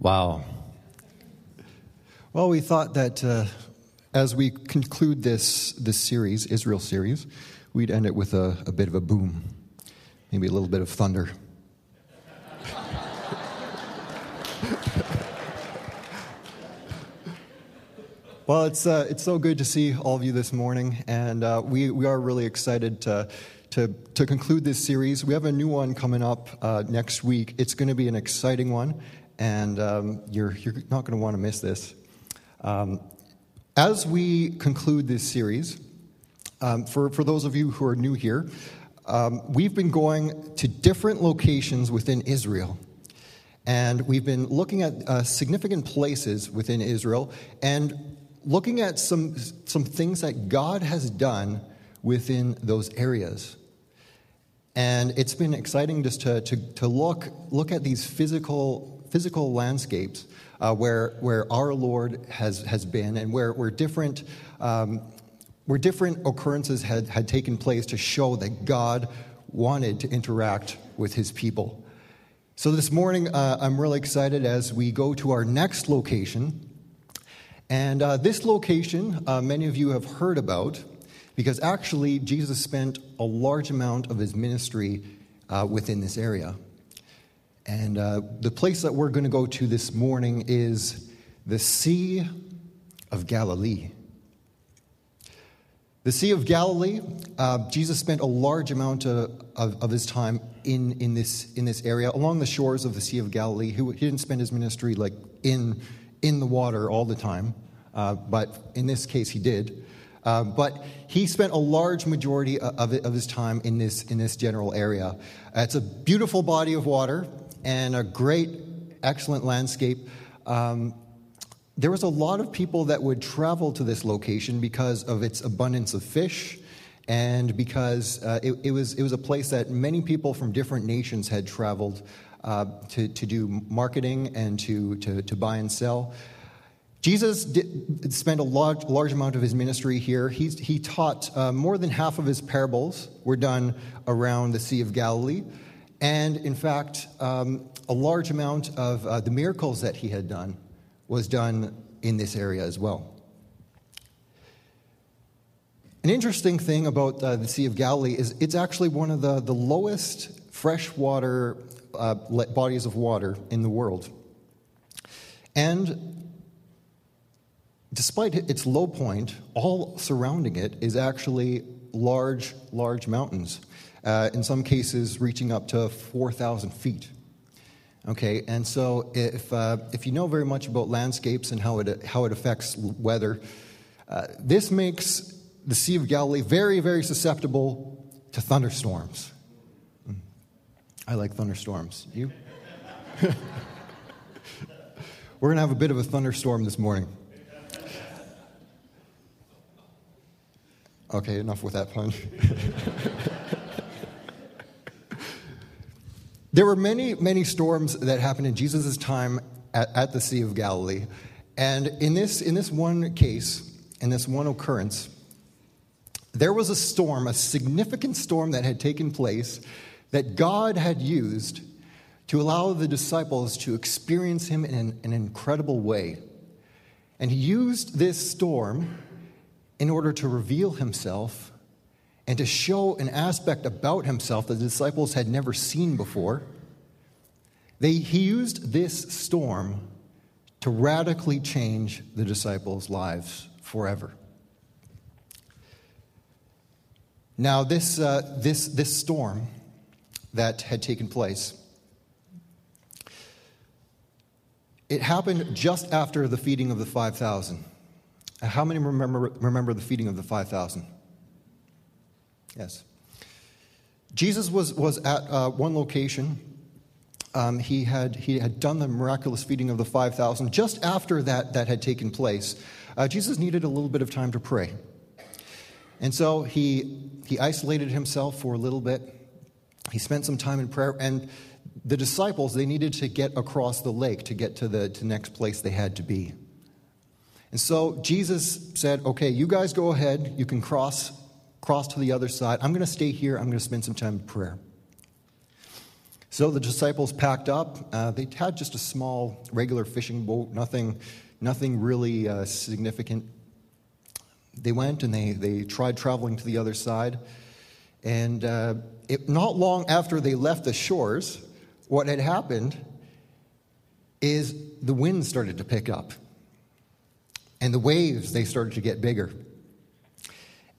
Wow. Well, we thought that uh, as we conclude this, this series, Israel series, we'd end it with a, a bit of a boom, maybe a little bit of thunder. well, it's, uh, it's so good to see all of you this morning, and uh, we, we are really excited to, to, to conclude this series. We have a new one coming up uh, next week. It's going to be an exciting one and um, you're, you're not going to want to miss this. Um, as we conclude this series, um, for, for those of you who are new here, um, we've been going to different locations within Israel. And we've been looking at uh, significant places within Israel and looking at some, some things that God has done within those areas. And it's been exciting just to, to, to look, look at these physical physical landscapes uh, where, where our Lord has, has been and where, where, different, um, where different occurrences had, had taken place to show that God wanted to interact with his people. So this morning, uh, I'm really excited as we go to our next location. And uh, this location, uh, many of you have heard about because actually Jesus spent a large amount of his ministry uh, within this area. And uh, the place that we're going to go to this morning is the Sea of Galilee. The Sea of Galilee, uh, Jesus spent a large amount of, of, of, his time in, in, this, in this area, along the shores of the Sea of Galilee. He, he didn't spend his ministry like in, in the water all the time, uh, but in this case he did. Uh, but he spent a large majority of, of his time in this, in this general area. Uh, it's a beautiful body of water and a great, excellent landscape. Um, there was a lot of people that would travel to this location because of its abundance of fish and because uh, it, it, was, it was a place that many people from different nations had traveled uh, to, to do marketing and to, to, to buy and sell. Jesus did, spent a large, large amount of his ministry here. He, he taught uh, more than half of his parables were done around the Sea of Galilee. And in fact, um, a large amount of uh, the miracles that he had done was done in this area as well. An interesting thing about uh, the Sea of Galilee is it's actually one of the, the lowest freshwater uh, bodies of water in the world. And despite its low point, all surrounding it is actually large, large mountains uh, in some cases reaching up to 4,000 feet. Okay, and so if, uh, if you know very much about landscapes and how it, how it affects weather, uh, this makes the Sea of Galilee very, very susceptible to thunderstorms. Hmm. I like thunderstorms. You? We're going to have a bit of a thunderstorm this morning. Okay, enough with that pun. There were many, many storms that happened in Jesus' time at, at, the Sea of Galilee. And in this, in this one case, in this one occurrence, there was a storm, a significant storm that had taken place that God had used to allow the disciples to experience Him in an, an incredible way. And He used this storm in order to reveal Himself and to show an aspect about himself that the disciples had never seen before. They, he used this storm to radically change the disciples' lives forever. Now, this, uh, this, this storm that had taken place, it happened just after the feeding of the 5,000. How many remember, remember the feeding of the 5,000? Yes. Jesus was, was at uh, one location. Um, he, had, he had done the miraculous feeding of the 5,000. Just after that, that had taken place, uh, Jesus needed a little bit of time to pray. And so he, he isolated himself for a little bit. He spent some time in prayer. And the disciples, they needed to get across the lake to get to the to next place they had to be. And so Jesus said, Okay, you guys go ahead. You can cross cross to the other side. I'm going to stay here. I'm going to spend some time in prayer. So the disciples packed up. Uh, they had just a small, regular fishing boat, nothing, nothing really uh, significant. They went and they, they tried traveling to the other side. And uh, it, not long after they left the shores, what had happened is the wind started to pick up. And the waves, they started to get bigger.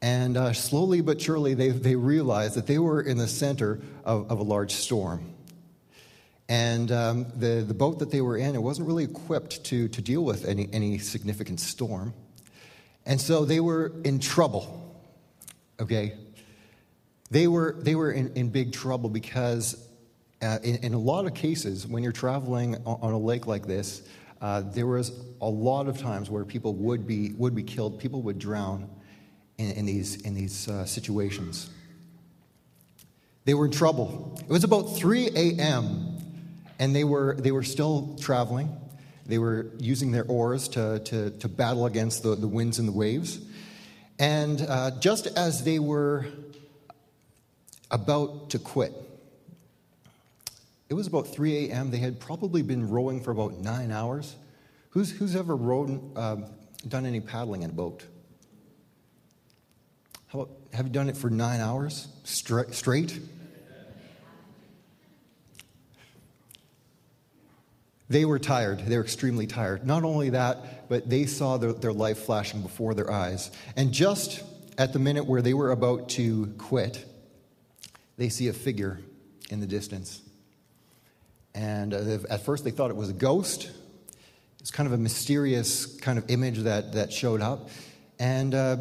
And uh, slowly but surely, they, they realized that they were in the center of, of a large storm. And um, the, the boat that they were in, it wasn't really equipped to, to deal with any, any significant storm. And so they were in trouble, okay? They were, they were in, in big trouble because, uh, in, in, a lot of cases, when you're traveling on, on a lake like this, uh, there was a lot of times where people would be, would be killed, people would drown in, in these, in these uh, situations. They were in trouble. It was about 3 a.m., and they were, they were still traveling. They were using their oars to, to, to battle against the, the winds and the waves. And uh, just as they were about to quit, it was about 3 a.m. They had probably been rowing for about nine hours. Who's, who's ever rowed, uh, done any paddling in a boat? How about, have you done it for nine hours straight? straight? They were tired. They were extremely tired. Not only that, but they saw their, their life flashing before their eyes. And just at the minute where they were about to quit, they see a figure in the distance. And uh, at first they thought it was a ghost. It's kind of a mysterious kind of image that, that showed up. And uh,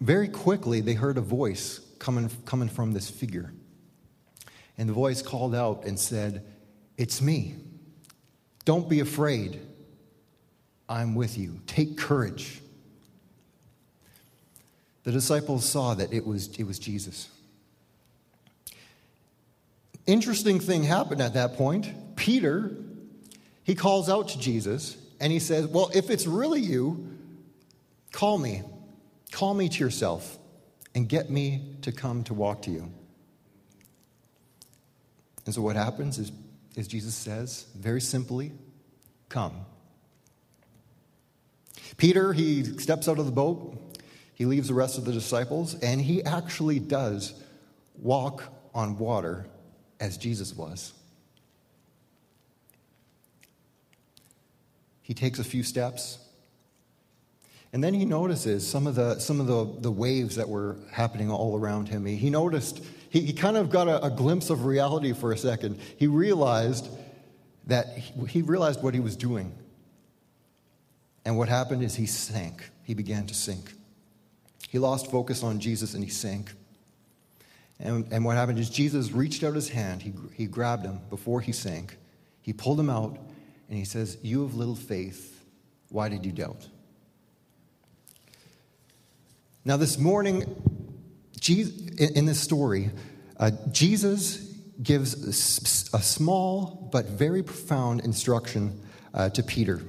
very quickly, they heard a voice coming, coming from this figure. And the voice called out and said, It's me. Don't be afraid. I'm with you. Take courage. The disciples saw that it was, it was Jesus. Interesting thing happened at that point. Peter, he calls out to Jesus and he says, Well, if it's really you, call me. Call me to yourself and get me to come to walk to you. And so what happens is, is Jesus says, very simply, come. Peter, he steps out of the boat, he leaves the rest of the disciples, and he actually does walk on water as Jesus was. He takes a few steps, and then he notices some of the, some of the, the waves that were happening all around him. He, he noticed, he, he kind of got a, a, glimpse of reality for a second. He realized that he, he realized what he was doing. And what happened is he sank. He began to sink. He lost focus on Jesus and he sank. And, and what happened is Jesus reached out his hand, he, he grabbed him before he sank, he pulled him out, and he says, You have little faith. Why did you doubt? Now, this morning, in this story, uh, Jesus gives a small but very profound instruction uh, to Peter.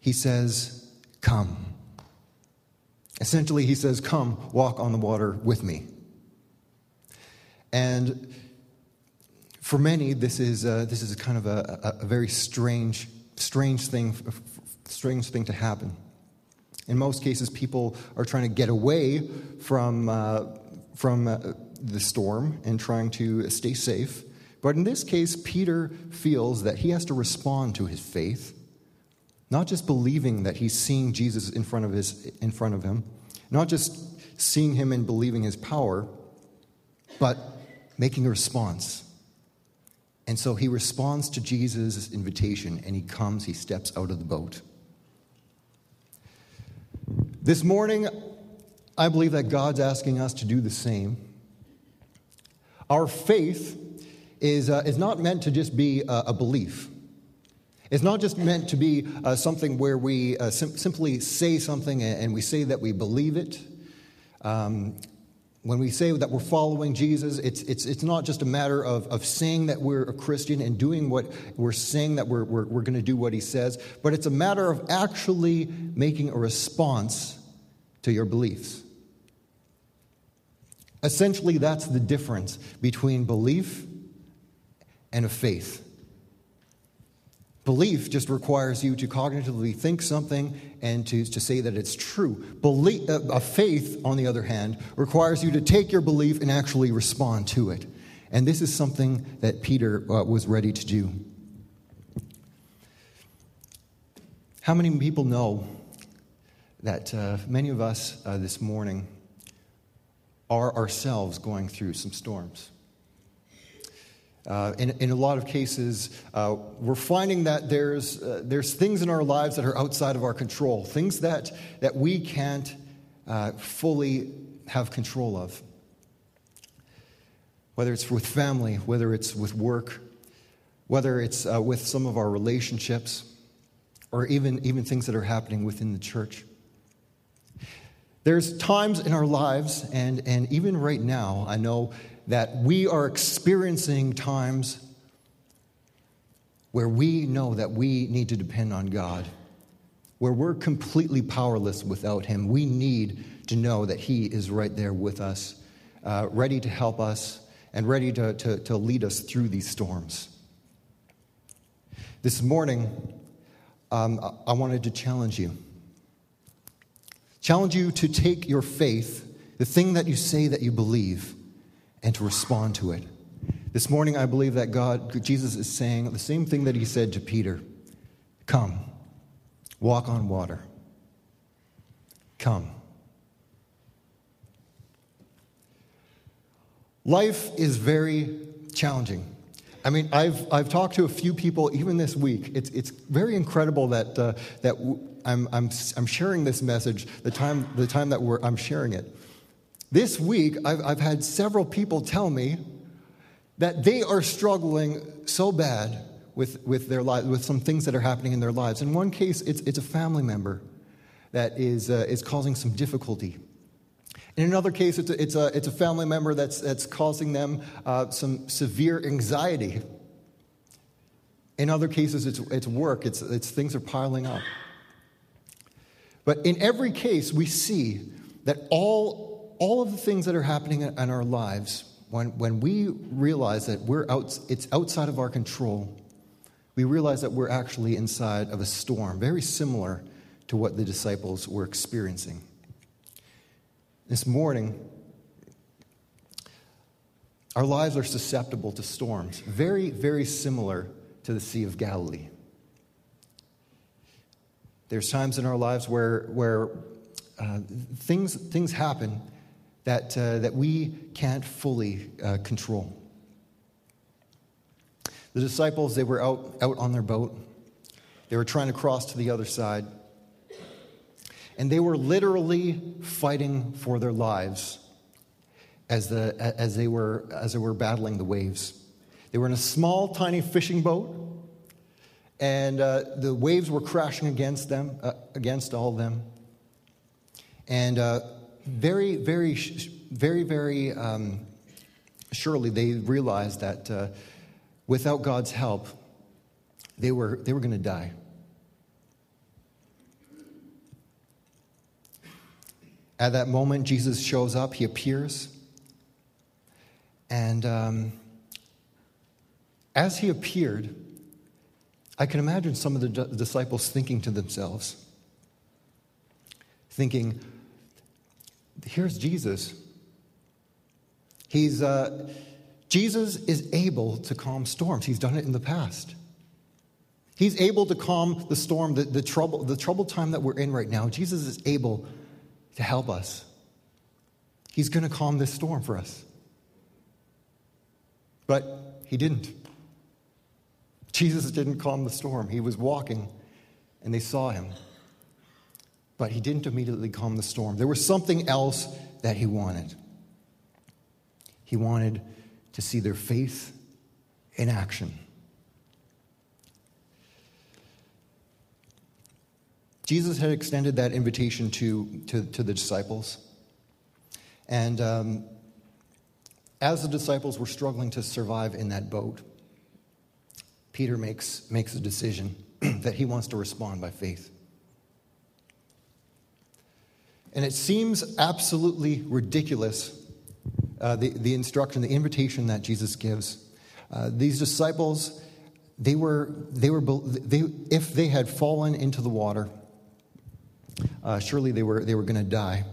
He says, Come. Essentially, he says, Come, walk on the water with me. And for many, this is, uh, this is kind of a, a, a very strange, strange thing, strange thing to happen. In most cases, people are trying to get away from, uh, from uh, the storm and trying to stay safe. But in this case, Peter feels that he has to respond to his faith, not just believing that he's seeing Jesus in front of, his, in front of him, not just seeing him and believing his power, but making a response. And so he responds to Jesus' invitation and he comes, he steps out of the boat. This morning, I believe that God's asking us to do the same. Our faith is, uh, is not meant to just be a, a, belief. It's not just meant to be uh, something where we uh, sim- simply say something and we say that we believe it. Um, when we say that we're following Jesus, it's, it's, it's not just a matter of, of saying that we're a Christian and doing what we're saying that we're, we're, we're going to do what he says, but it's a matter of actually making a response to your beliefs. Essentially, that's the difference between belief and a faith. Belief just requires you to cognitively think something and to, to say that it's true. Belief, uh, a faith, on the other hand, requires you to take your belief and actually respond to it. And this is something that Peter uh, was ready to do. How many people know that uh, many of us uh, this morning are ourselves going through some storms? Uh, in, in, a lot of cases, uh, we're finding that there's, uh, there's things in our lives that are outside of our control, things that, that we can't uh, fully have control of. Whether it's with family, whether it's with work, whether it's uh, with some of our relationships, or even, even things that are happening within the church. There's times in our lives, and, and even right now, I know that we are experiencing times where we know that we need to depend on God, where we're completely powerless without Him. We need to know that He is right there with us, uh, ready to help us and ready to, to, to lead us through these storms. This morning, um, I wanted to challenge you. Challenge you to take your faith, the thing that you say that you believe, and to respond to it. This morning, I believe that God, Jesus is saying the same thing that he said to Peter Come, walk on water. Come. Life is very challenging. I mean, I've, I've talked to a few people even this week. It's, it's very incredible that, uh, that I'm, I'm, I'm sharing this message the time, the time that we're, I'm sharing it. This week, I've, I've had several people tell me that they are struggling so bad with, with their lives, with some things that are happening in their lives. In one case, it's, it's a family member that is, uh, is causing some difficulty. In another case, it's a, it's a, it's a family member that's, that's causing them uh, some severe anxiety. In other cases, it's, it's work, it's, it's things are piling up. But in every case, we see that all all of the things that are happening in our lives, when, when we realize that we're out, it's outside of our control, we realize that we're actually inside of a storm, very similar to what the disciples were experiencing. This morning, our lives are susceptible to storms, very, very similar to the Sea of Galilee. There's times in our lives where, where uh, things, things happen that, uh, that we can't fully uh, control. The disciples, they were out, out on their boat. They were trying to cross to the other side. And they were literally fighting for their lives as, the, as, they were, as they were battling the waves. They were in a small, tiny fishing boat, and uh, the waves were crashing against them, uh, against all of them. And uh, very, very, very, very um, surely they realized that uh, without God's help, they were, they were going to die. At that moment, Jesus shows up, he appears. And um, as he appeared, I can imagine some of the disciples thinking to themselves, thinking, here's Jesus. He's, uh, Jesus is able to calm storms. He's done it in the past. He's able to calm the storm, the, the, trouble, the troubled time that we're in right now. Jesus is able to help us. He's going to calm this storm for us. But he didn't. Jesus didn't calm the storm. He was walking, and they saw him but he didn't immediately calm the storm. There was something else that he wanted. He wanted to see their faith in action. Jesus had extended that invitation to, to, to the disciples. And um, as the disciples were struggling to survive in that boat, Peter makes, makes a decision that he wants to respond by faith. And it seems absolutely ridiculous uh, the, the instruction, the invitation that Jesus gives. Uh, these disciples, they were, they were, they, if they had fallen into the water, uh, surely they were, they were going to die.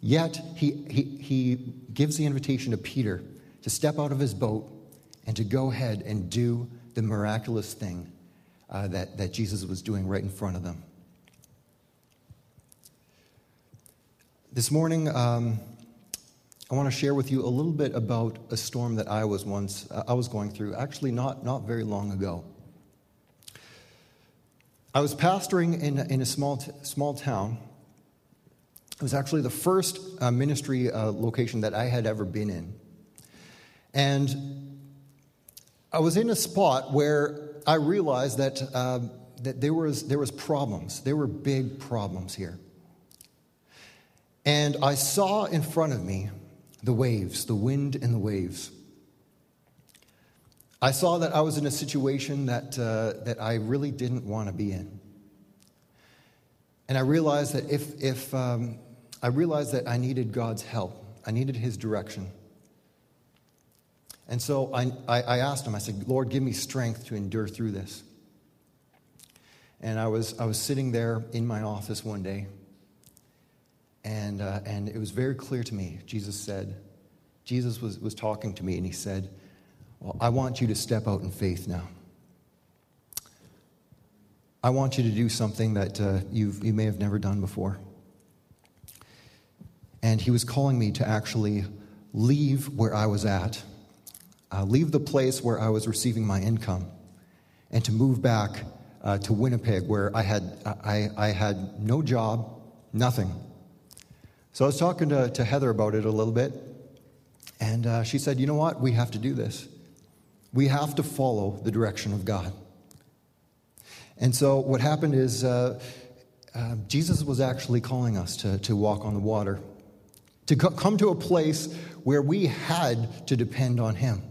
Yet he, he, he gives the invitation to Peter to step out of his boat and to go ahead and do the miraculous thing uh, that, that Jesus was doing right in front of them. This morning, um, I want to share with you a little bit about a storm that I was once uh, I was going through, actually not, not very long ago. I was pastoring in, in a small, t- small town. It was actually the first uh, ministry uh, location that I had ever been in. And I was in a spot where I realized that, uh, that there, was, there was problems. There were big problems here. And I saw in front of me the waves, the wind and the waves. I saw that I was in a situation that, uh, that I really didn't want to be in. And I realized that if, if um, I realized that I needed God's help, I needed His direction. And so I, I, asked Him, I said, Lord, give me strength to endure through this. And I was, I was sitting there in my office one day and, uh, and it was very clear to me. Jesus said, Jesus was, was talking to me, and he said, Well, I want you to step out in faith now. I want you to do something that uh, you've, you may have never done before. And he was calling me to actually leave where I was at, uh, leave the place where I was receiving my income, and to move back uh, to Winnipeg, where I had, I, I had no job, nothing. So I was talking to, to Heather about it a little bit, and uh, she said, You know what? We have to do this. We have to follow the direction of God. And so what happened is uh, uh, Jesus was actually calling us to, to walk on the water, to co- come to a place where we had to depend on Him.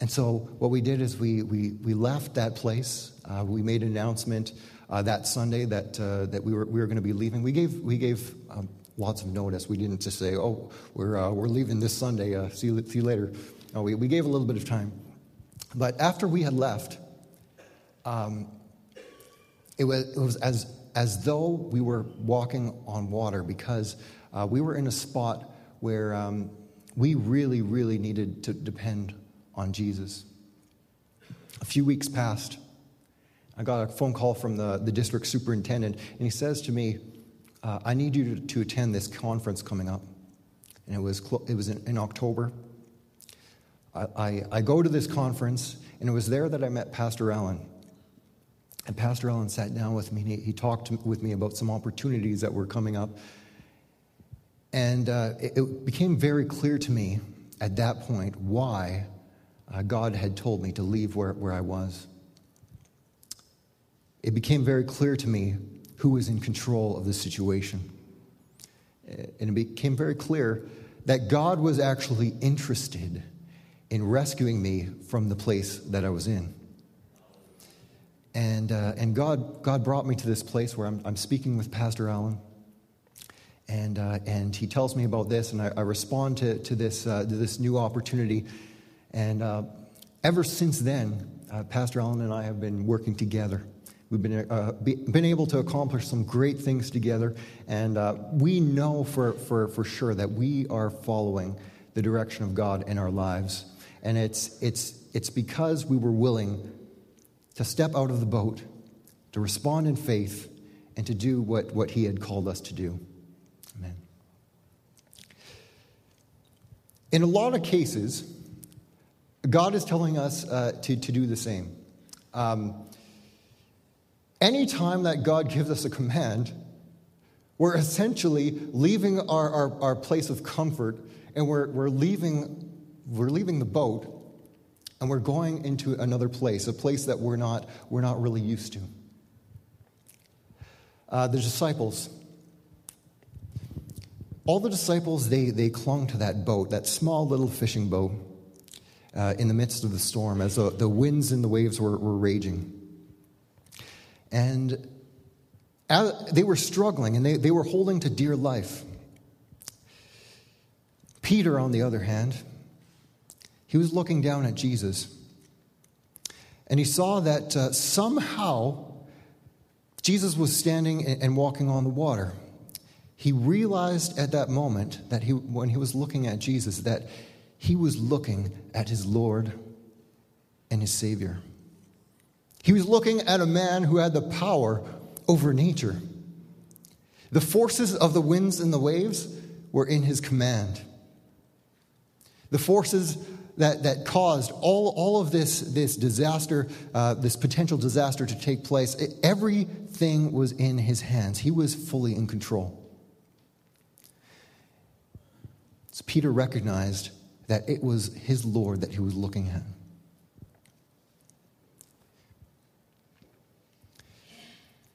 And so what we did is we, we, we left that place. Uh, we made an announcement uh, that Sunday that, uh, that we were, we were going to be leaving. We gave, we gave um, lots of notice. We didn't just say, oh, we're, uh, we're leaving this Sunday, uh, see, you, see you later. No, we, we gave a little bit of time. But after we had left, um, it, was, it was as, as though we were walking on water because uh, we were in a spot where um, we really, really needed to depend on Jesus. A few weeks passed. I got a phone call from the, the district superintendent, and he says to me, uh, I need you to, to, attend this conference coming up. And it was, it was in, in October. I, I, I, go to this conference, and it was there that I met Pastor Allen. And Pastor Allen sat down with me, and he, he talked with me about some opportunities that were coming up. And uh, it, it, became very clear to me at that point why uh, God had told me to leave where, where I was it became very clear to me who was in control of the situation. And it became very clear that God was actually interested in rescuing me from the place that I was in. And, uh, and God, God brought me to this place where I'm, I'm speaking with Pastor Allen. And, uh, and he tells me about this, and I, I respond to, to, this, uh, to this new opportunity. And uh, ever since then, uh, Pastor Allen and I have been working together. We've been, uh, be, been able to accomplish some great things together, and uh, we know for, for, for sure that we are following the direction of God in our lives. And it's, it's, it's because we were willing to step out of the boat, to respond in faith, and to do what, what He had called us to do. Amen. In a lot of cases, God is telling us uh, to, to do the same. Um, Anytime that God gives us a command, we're essentially leaving our, our, our place of comfort and we're, we're, leaving, we're leaving the boat and we're going into another place, a place that we're not, we're not really used to. Uh, the disciples, all the disciples, they, they clung to that boat, that small little fishing boat, uh, in the midst of the storm as the, the winds and the waves were, were raging. And they were struggling and they, they were holding to dear life. Peter, on the other hand, he was looking down at Jesus. And he saw that uh, somehow Jesus was standing and walking on the water. He realized at that moment that he, when he was looking at Jesus, that he was looking at his Lord and his Savior. He was looking at a man who had the power over nature. The forces of the winds and the waves were in his command. The forces that, that caused all, all of this, this disaster, uh, this potential disaster to take place, it, everything was in his hands. He was fully in control. So Peter recognized that it was his Lord that he was looking at.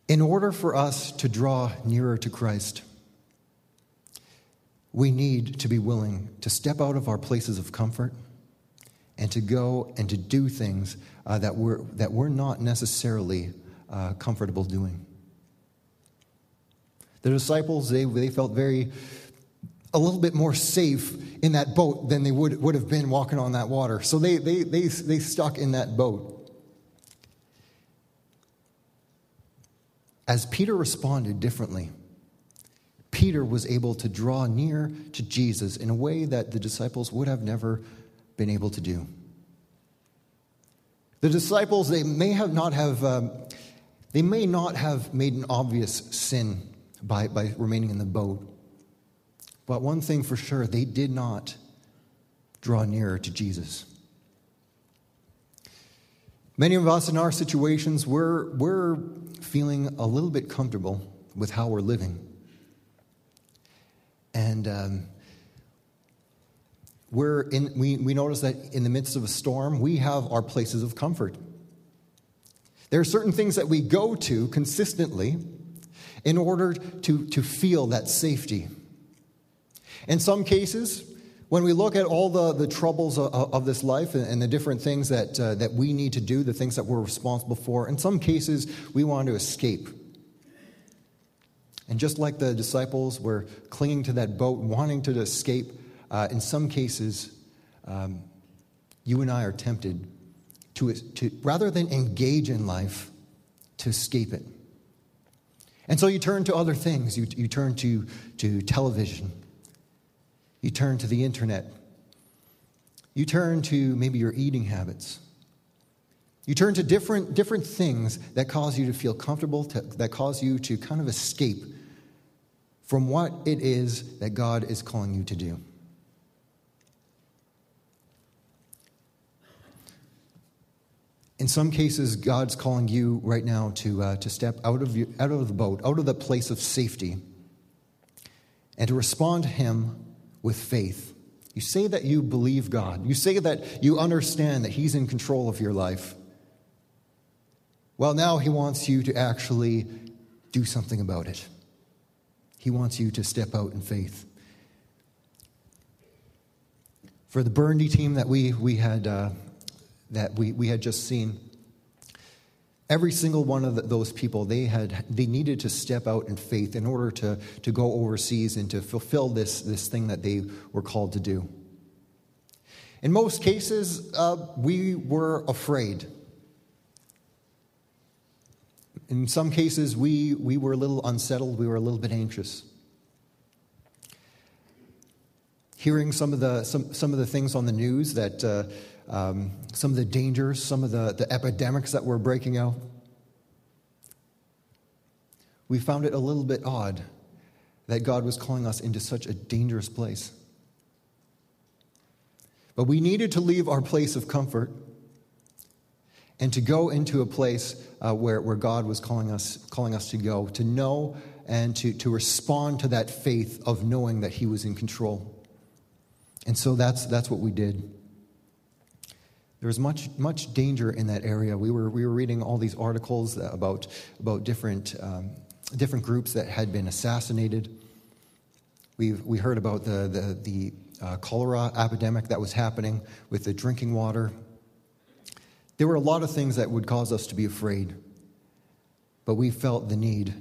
In order for us to draw nearer to Christ, we need to be willing to step out of our places of comfort and to go and to do things uh, that, we're, that we're not necessarily uh, comfortable doing. The disciples, they, they felt very, a little bit more safe in that boat than they would, would have been walking on that water. So they, they, they, they stuck in that boat. As Peter responded differently, Peter was able to draw near to Jesus in a way that the disciples would have never been able to do. The disciples, they may have not have, um, they may not have made an obvious sin by, by remaining in the boat. But one thing for sure, they did not draw nearer to Jesus. Many of us in our situations, we're, we're feeling a little bit comfortable with how we're living. And um, we're in, we, we notice that in the midst of a storm, we have our places of comfort. There are certain things that we go to consistently in order to, to feel that safety. In some cases, when we look at all the, the troubles of, of this life and, and, the different things that, uh, that we need to do, the things that we're responsible for, in some cases, we want to escape. And just like the disciples were clinging to that boat, wanting to escape, uh, in some cases, um, you and I are tempted to, to, rather than engage in life, to escape it. And so you turn to other things. You, you turn to, to television you turn to the internet. You turn to maybe your eating habits. You turn to different, different things that cause you to feel comfortable, to, that cause you to kind of escape from what it is that God is calling you to do. In some cases, God's calling you right now to, uh, to step out of, you, out of the boat, out of the place of safety, and to respond to Him with faith. You say that you believe God. You say that you understand that He's in control of your life. Well, now He wants you to actually do something about it. He wants you to step out in faith. For the Burundi team that we, we had uh, that we, we had just seen, Every single one of those people, they, had, they needed to step out in faith in order to, to go overseas and to fulfill this, this thing that they were called to do. In most cases, uh, we were afraid. In some cases, we, we were a little unsettled, we were a little bit anxious. Hearing some of the, some, some of the things on the news that uh, um, some of the dangers, some of the, the epidemics that were breaking out. We found it a little bit odd that God was calling us into such a dangerous place. But we needed to leave our place of comfort and to go into a place uh, where, where God was calling us, calling us to go, to know and to, to respond to that faith of knowing that He was in control. And so that's, that's what we did. There was much, much danger in that area. We were, we were reading all these articles about, about different, um, different groups that had been assassinated. we we heard about the, the, the uh, cholera epidemic that was happening with the drinking water. There were a lot of things that would cause us to be afraid, but we felt the need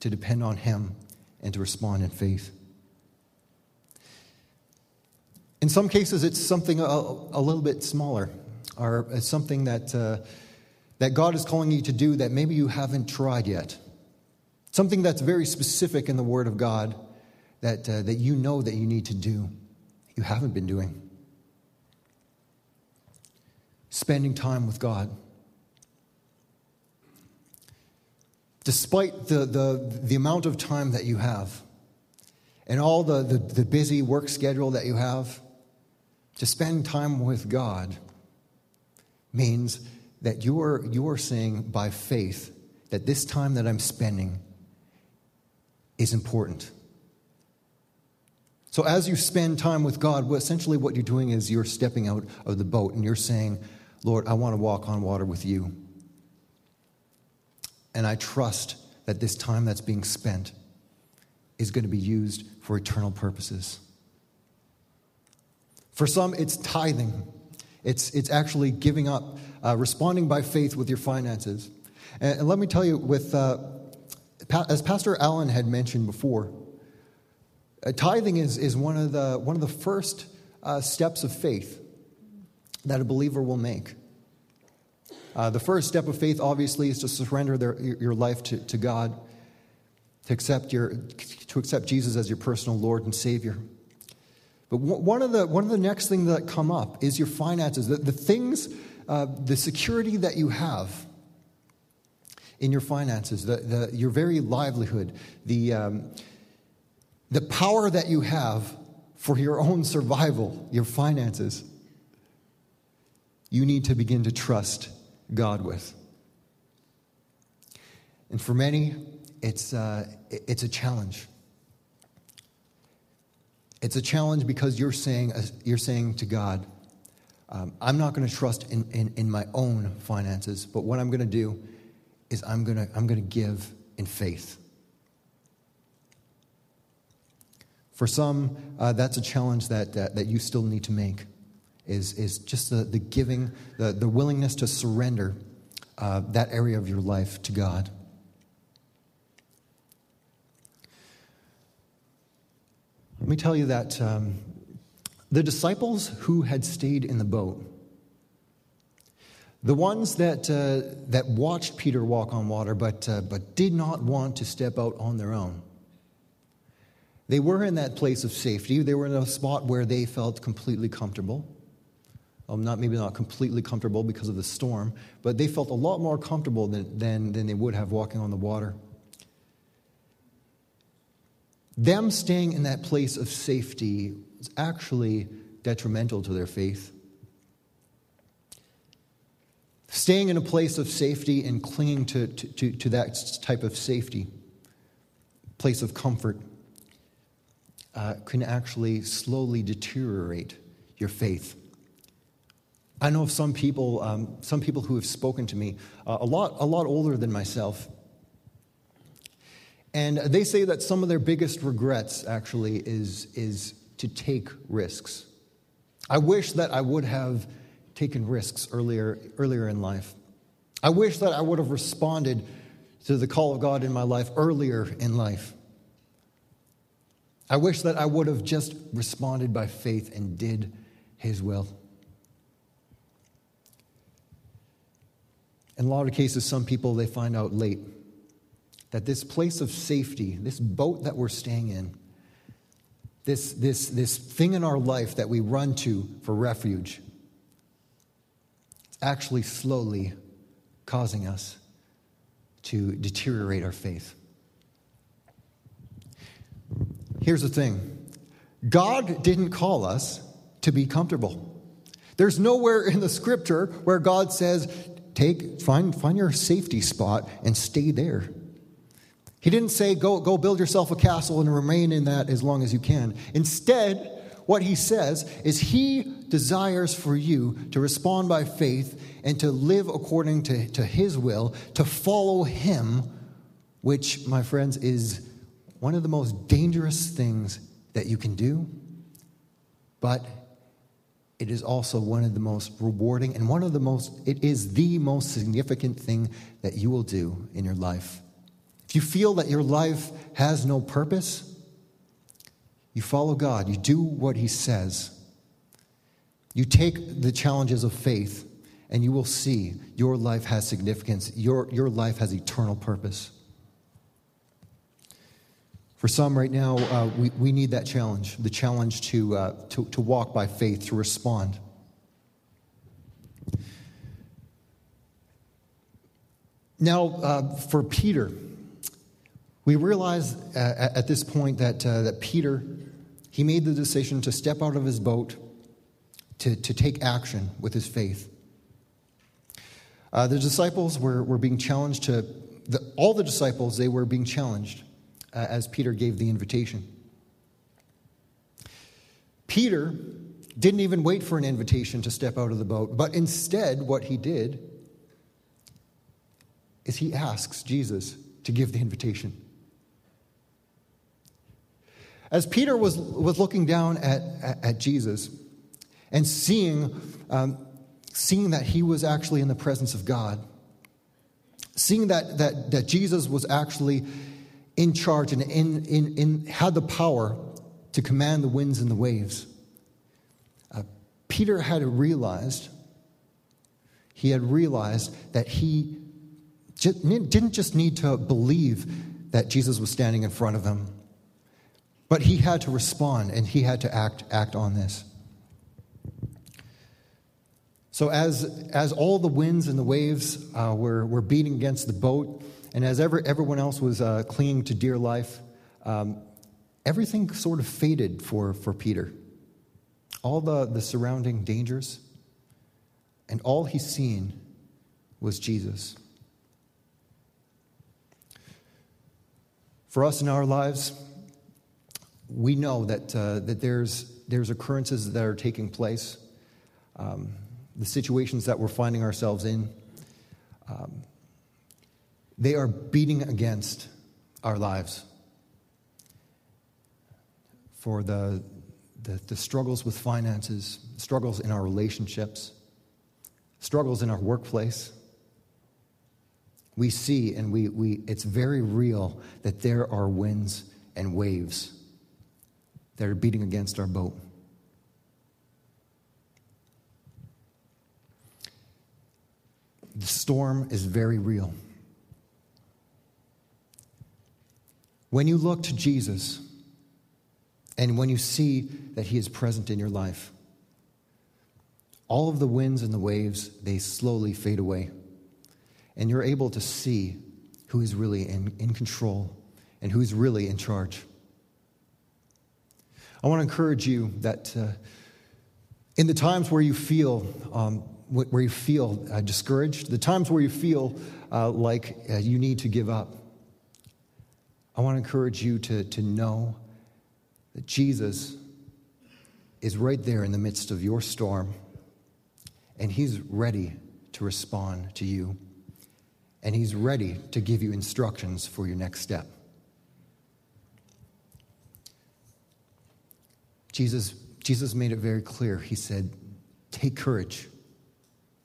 to depend on Him and to respond in faith. In some cases, it's something a, a little bit smaller, or it's something that, uh, that God is calling you to do that maybe you haven't tried yet. Something that's very specific in the Word of God that, uh, that you know that you need to do, you haven't been doing. Spending time with God. Despite the, the, the amount of time that you have and all the, the, the busy work schedule that you have, to spend time with God means that you are, you are saying by faith that this time that I'm spending is important. So, as you spend time with God, essentially what you're doing is you're stepping out of the boat and you're saying, Lord, I want to walk on water with you. And I trust that this time that's being spent is going to be used for eternal purposes. For some, it's tithing. It's, it's actually giving up, uh, responding by faith with your finances. And, and let me tell you, with, uh, as Pastor Allen had mentioned before, uh, tithing is, is one, of the, one of the first uh, steps of faith that a believer will make. Uh, the first step of faith, obviously, is to surrender their, your life to, to God, to accept, your, to accept Jesus as your personal Lord and Savior. But one of the, one of the next things that come up is your finances, the, the things, uh, the security that you have in your finances, the, the, your very livelihood, the, um, the power that you have for your own survival, your finances, you need to begin to trust God with. And for many, it's, uh, it's a challenge. It's a challenge because you're saying, uh, you're saying to God, um, I'm not going to trust in, in, in, my own finances, but what I'm going to do is I'm going to I'm going to give in faith. For some, uh, that's a challenge that, that, that, you still need to make, is, is just the, the giving, the, the willingness to surrender uh, that area of your life to God. Let me tell you that um, the disciples who had stayed in the boat, the ones that, uh, that watched Peter walk on water but, uh, but did not want to step out on their own, they were in that place of safety. They were in a spot where they felt completely comfortable. Well, not maybe not completely comfortable because of the storm, but they felt a lot more comfortable than, than, than they would have walking on the water. Them staying in that place of safety was actually detrimental to their faith. Staying in a place of safety and clinging to, to, to, to that type of safety, place of comfort, uh, can actually slowly deteriorate your faith. I know of some people, um, some people who have spoken to me, uh, a, lot, a lot older than myself. And they say that some of their biggest regrets actually is, is to take risks. I wish that I would have taken risks earlier, earlier in life. I wish that I would have responded to the call of God in my life earlier in life. I wish that I would have just responded by faith and did His will. In a lot of cases, some people they find out late that this place of safety, this boat that we're staying in, this, this, this thing in our life that we run to for refuge, it's actually slowly causing us to deteriorate our faith. Here's the thing God didn't call us to be comfortable. There's nowhere in the scripture where God says, take, find, find your safety spot and stay there. He didn't say, go, go build yourself a castle and remain in that as long as you can. Instead, what he says is he desires for you to respond by faith and to live according to, to his will, to follow him, which, my friends, is one of the most dangerous things that you can do, but it is also one of the most rewarding and one of the most, it is the most significant thing that you will do in your life. If you feel that your life has no purpose, you follow God, you do what He says, You take the challenges of faith, and you will see your life has significance, your, your life has eternal purpose. For some right now, uh, we, we need that challenge the challenge to, uh, to, to walk by faith, to respond. Now, uh, for Peter, we realize uh, at this point that, uh, that Peter, he made the decision to step out of his boat to, to take action with his faith. Uh, the disciples were, were being challenged to, the, all the disciples, they were being challenged uh, as Peter gave the invitation. Peter didn't even wait for an invitation to step out of the boat, but instead, what he did is he asks Jesus to give the invitation. As Peter was, was looking down at, at, at Jesus and seeing, um, seeing that he was actually in the presence of God, seeing that, that, that Jesus was actually in charge and in, in, in, had the power to command the winds and the waves, uh, Peter had realized, he had realized that he didn't just need to believe that Jesus was standing in front of him, but he had to respond and he had to act, act on this. So, as, as all the winds and the waves uh, were, were beating against the boat, and as ever, everyone else was uh, clinging to dear life, um, everything sort of faded for, for Peter. All the, the surrounding dangers, and all he's seen was Jesus. For us in our lives, we know that, uh, that there's, there's occurrences that are taking place, um, the situations that we're finding ourselves in. Um, they are beating against our lives. For the, the, the struggles with finances, struggles in our relationships, struggles in our workplace, we see and we, we, it's very real that there are winds and waves that are beating against our boat. The storm is very real. When you look to Jesus and when you see that he is present in your life, all of the winds and the waves, they slowly fade away and you're able to see who is really in, in control and who's really in charge. I want to encourage you that uh, in the times where you feel um, where you feel uh, discouraged, the times where you feel uh, like uh, you need to give up, I want to encourage you to, to know that Jesus is right there in the midst of your storm, and He's ready to respond to you and He's ready to give you instructions for your next step. Jesus, Jesus made it very clear. He said, Take courage.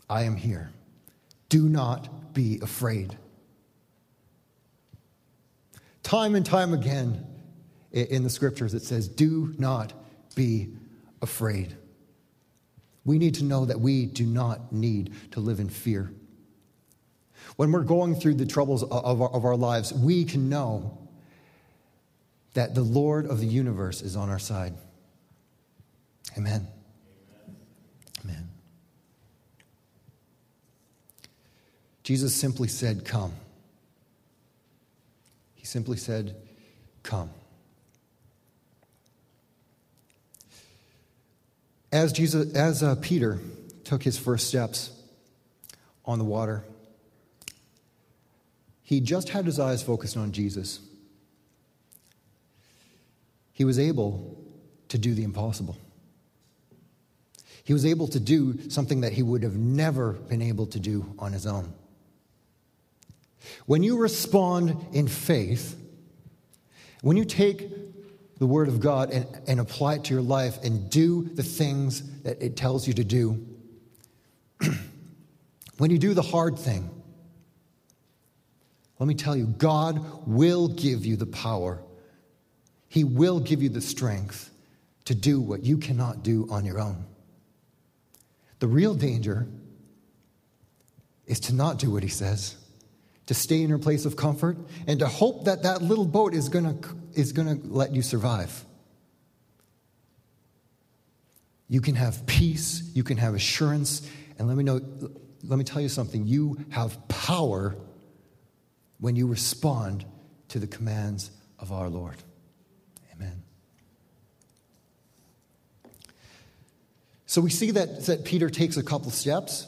I am here. Do not be afraid. Time and time again in the scriptures, it says, Do not be afraid. We need to know that we do not need to live in fear. When we're going through the troubles of our, of our lives, we can know that the Lord of the universe is on our side. Amen. Amen. Jesus simply said, Come. He simply said, Come. As, Jesus, as uh, Peter took his first steps on the water, he just had his eyes focused on Jesus. He was able to do the impossible. He was able to do something that he would have never been able to do on his own. When you respond in faith, when you take the Word of God and, and apply it to your life and do the things that it tells you to do, when you do the hard thing, let me tell you, God will give you the power. He will give you the strength to do what you cannot do on your own. The real danger is to not do what he says, to stay in your place of comfort, and to hope that that little boat is going to is going to let you survive. You can have peace, you can have assurance, and let me know let me tell you something, you have power when you respond to the commands of our Lord. Amen. So we see that, that Peter takes a couple steps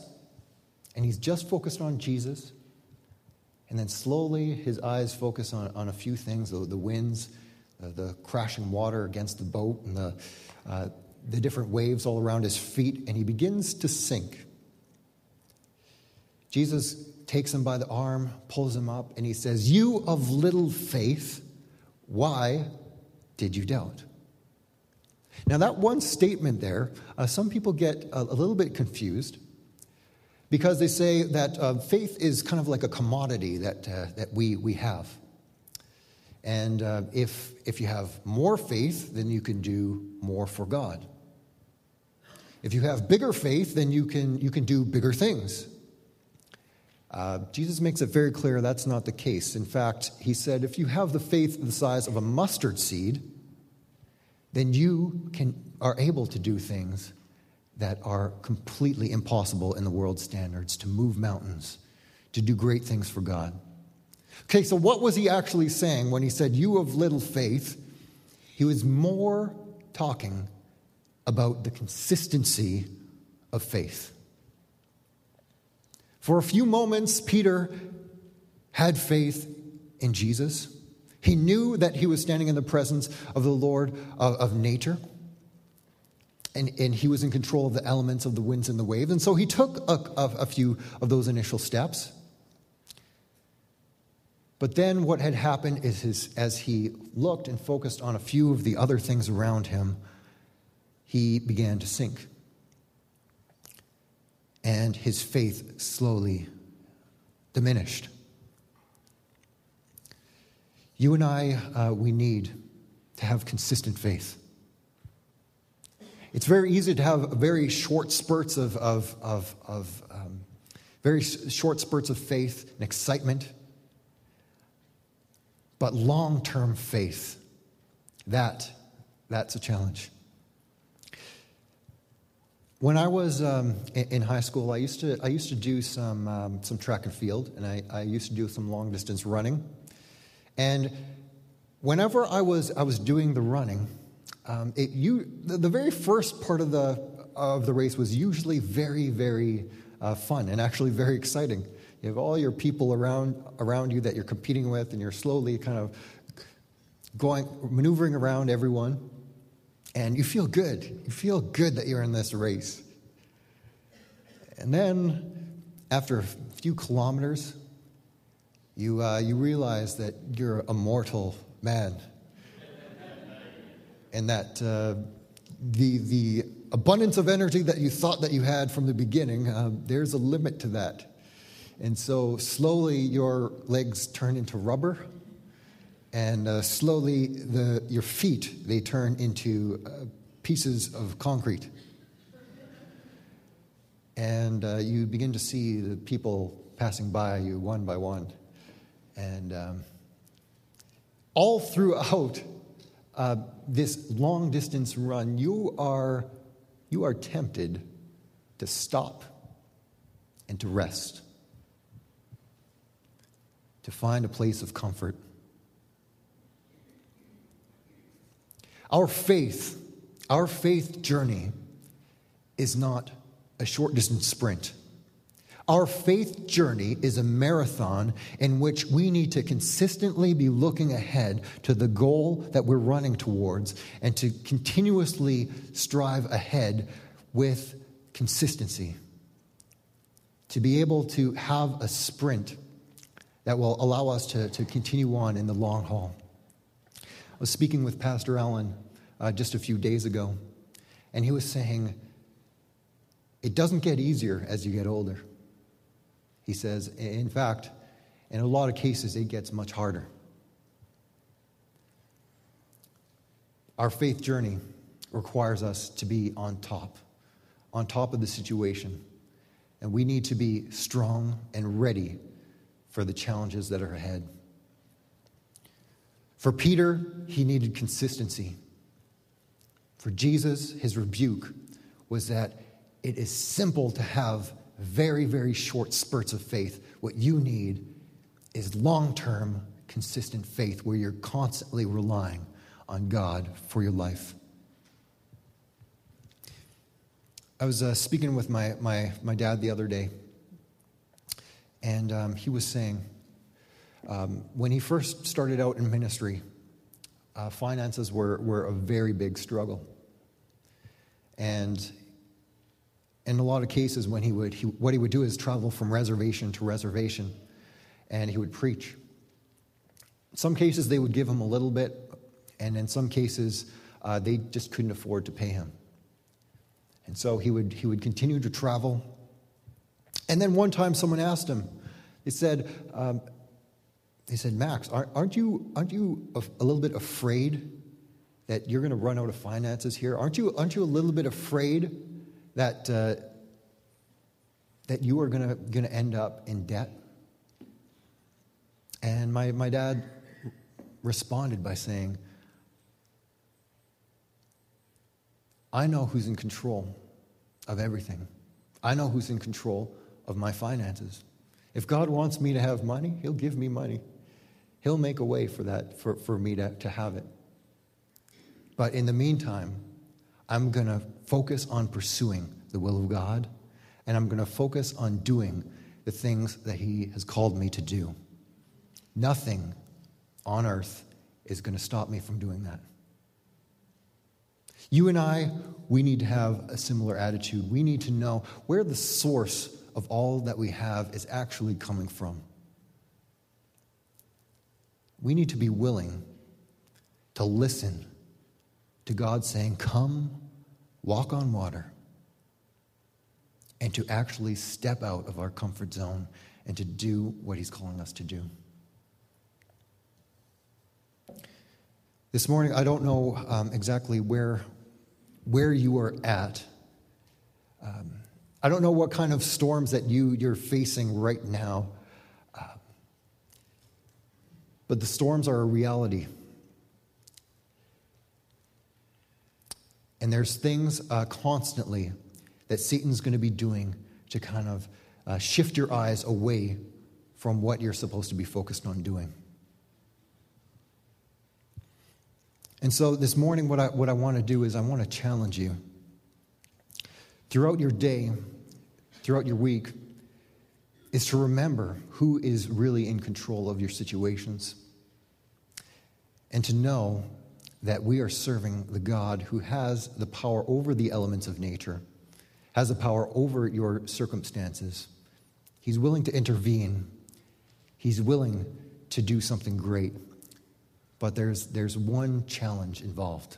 and he's just focused on Jesus. And then slowly his eyes focus on, on a few things the, the winds, uh, the crashing water against the boat, and the, uh, the different waves all around his feet, and he begins to sink. Jesus takes him by the arm, pulls him up, and he says, You of little faith, why did you doubt? Now, that one statement there, uh, some people get a, a, little bit confused because they say that uh, faith is kind of like a commodity that, uh, that we, we have. And uh, if, if you have more faith, then you can do more for God. If you have bigger faith, then you can, you can do bigger things. Uh, Jesus makes it very clear that's not the case. In fact, he said, if you have the faith the size of a mustard seed, then you can, are able to do things that are completely impossible in the world's standards to move mountains, to do great things for God. Okay, so what was he actually saying when he said, You of little faith? He was more talking about the consistency of faith. For a few moments, Peter had faith in Jesus. He knew that he was standing in the presence of the Lord of, of nature. And, and, he was in control of the elements of the winds and the waves. And so he took a, a, a few of those initial steps. But then what had happened is his, as he looked and focused on a few of the other things around him, he began to sink. And his faith slowly diminished. You and I, uh, we need to have consistent faith. It's very easy to have very short spurts of, of, of, of um, very short spurts of faith and excitement, but long term faith, that, that's a challenge. When I was um, in high school, I used to, I used to do some, um, some track and field, and I, I used to do some long distance running. And whenever I was, I was doing the running, um, it, you, the, the, very first part of the, of the race was usually very, very uh, fun and actually very exciting. You have all your people around, around you that you're competing with, and you're slowly kind of going, maneuvering around everyone, and you feel good. You feel good that you're in this race. And then, after a few kilometers, you, uh, you realize that you're a mortal man. and that uh, the, the abundance of energy that you thought that you had from the beginning, uh, there's a limit to that. And so slowly your legs turn into rubber, and uh, slowly the, your feet, they turn into uh, pieces of concrete. And uh, you begin to see the people passing by you one by one. And um, all throughout uh, this long distance run, you are, you are tempted to stop and to rest, to find a place of comfort. Our faith, our faith journey is not a short distance sprint. Our faith journey is a marathon in which we need to consistently be looking ahead to the goal that we're running towards and to continuously strive ahead with consistency. To be able to have a sprint that will allow us to, to continue on in the long haul. I was speaking with Pastor Allen uh, just a few days ago, and he was saying, It doesn't get easier as you get older. He says, in fact, in a lot of cases, it gets much harder. Our faith journey requires us to be on top, on top of the situation, and we need to be strong and ready for the challenges that are ahead. For Peter, he needed consistency. For Jesus, his rebuke was that it is simple to have very, very short spurts of faith. What you need is long term, consistent faith where you're constantly relying on God for your life. I was uh, speaking with my, my, my dad the other day, and um, he was saying um, when he first started out in ministry, uh, finances were, were a very big struggle. And in a lot of cases, when he would, he, what he would do is travel from reservation to reservation, and he would preach. In some cases, they would give him a little bit, and in some cases, uh, they just couldn't afford to pay him. And so he would, he would continue to travel. And then one time, someone asked him, they said, um, they said, Max, aren't you, aren't you a little bit afraid that you're going to run out of finances here? Aren't you, aren't you a little bit afraid that, uh, that you are going to end up in debt? And my, my dad responded by saying, I know who's in control of everything. I know who's in control of my finances. If God wants me to have money, He'll give me money. He'll make a way for that, for, for me to, to have it. But in the meantime, I'm going to focus on pursuing the will of God, and I'm going to focus on doing the things that He has called me to do. Nothing on earth is going to stop me from doing that. You and I, we need to have a similar attitude. We need to know where the source of all that we have is actually coming from. We need to be willing to listen to God saying, Come, walk on water, and to actually step out of our comfort zone and to do what He's calling us to do. This morning, I don't know um, exactly where, where you are at. Um, I don't know what kind of storms that you, you're facing right now. Uh, but the storms are a reality. And there's things uh, constantly that Satan's going to be doing to kind of uh, shift your eyes away from what you're supposed to be focused on doing. And so this morning, what I, what I want to do is I want to challenge you. Throughout your day, throughout your week, is to remember who is really in control of your situations and to know that we are serving the God who has the power over the elements of nature, has the power over your circumstances. He's willing to intervene, He's willing to do something great. But there's, there's one challenge involved.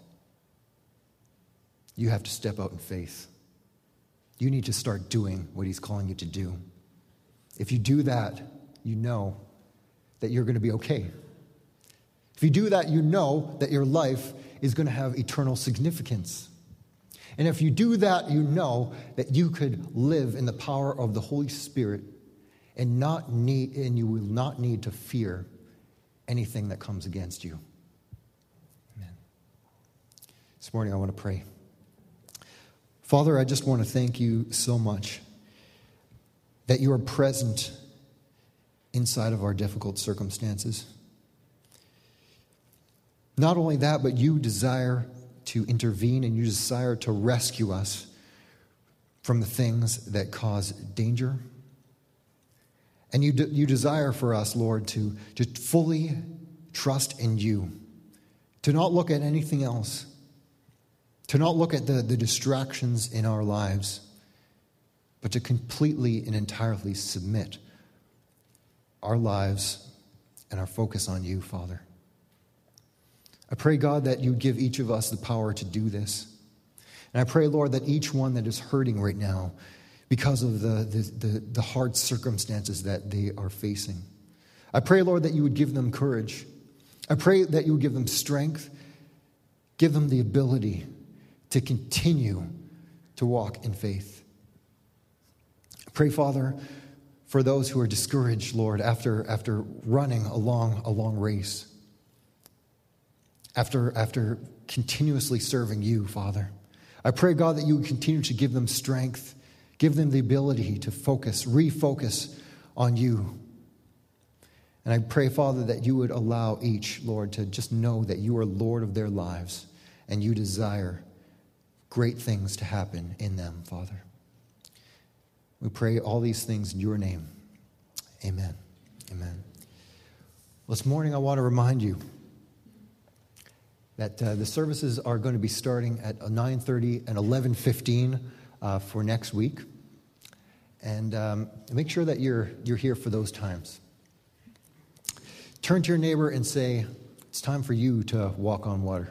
You have to step out in faith. You need to start doing what He's calling you to do. If you do that, you know that you're going to be okay. If you do that, you know that your life is going to have eternal significance. And if you do that, you know that you could live in the power of the Holy Spirit and not need and you will not need to fear anything that comes against you. Amen. This morning I want to pray. Father, I just want to thank you so much that you are present inside of our difficult circumstances. Not only that, but you desire to intervene and you desire to rescue us from the things that cause danger. And you, de- you desire for us, Lord, to, to fully trust in you, to not look at anything else, to not look at the, the distractions in our lives, but to completely and entirely submit our lives and our focus on you, Father. I pray, God, that you give each of us the power to do this. And I pray, Lord, that each one that is hurting right now because of the, the, the, the hard circumstances that they are facing, I pray, Lord, that you would give them courage. I pray that you would give them strength, give them the ability to continue to walk in faith. Pray, Father, for those who are discouraged, Lord, after, after running a long, a long race, after, after continuously serving you, Father. I pray, God, that you would continue to give them strength, give them the ability to focus, refocus on you. And I pray, Father, that you would allow each, Lord, to just know that you are Lord of their lives and you desire great things to happen in them, Father. We pray all these things in your name. Amen. Amen. Well, this morning I want to remind you that uh, the services are going to be starting at 9.30 and 11.15 uh, for next week. And um, make sure that you're, you're here for those times. Turn to your neighbor and say, it's time for you to walk on water.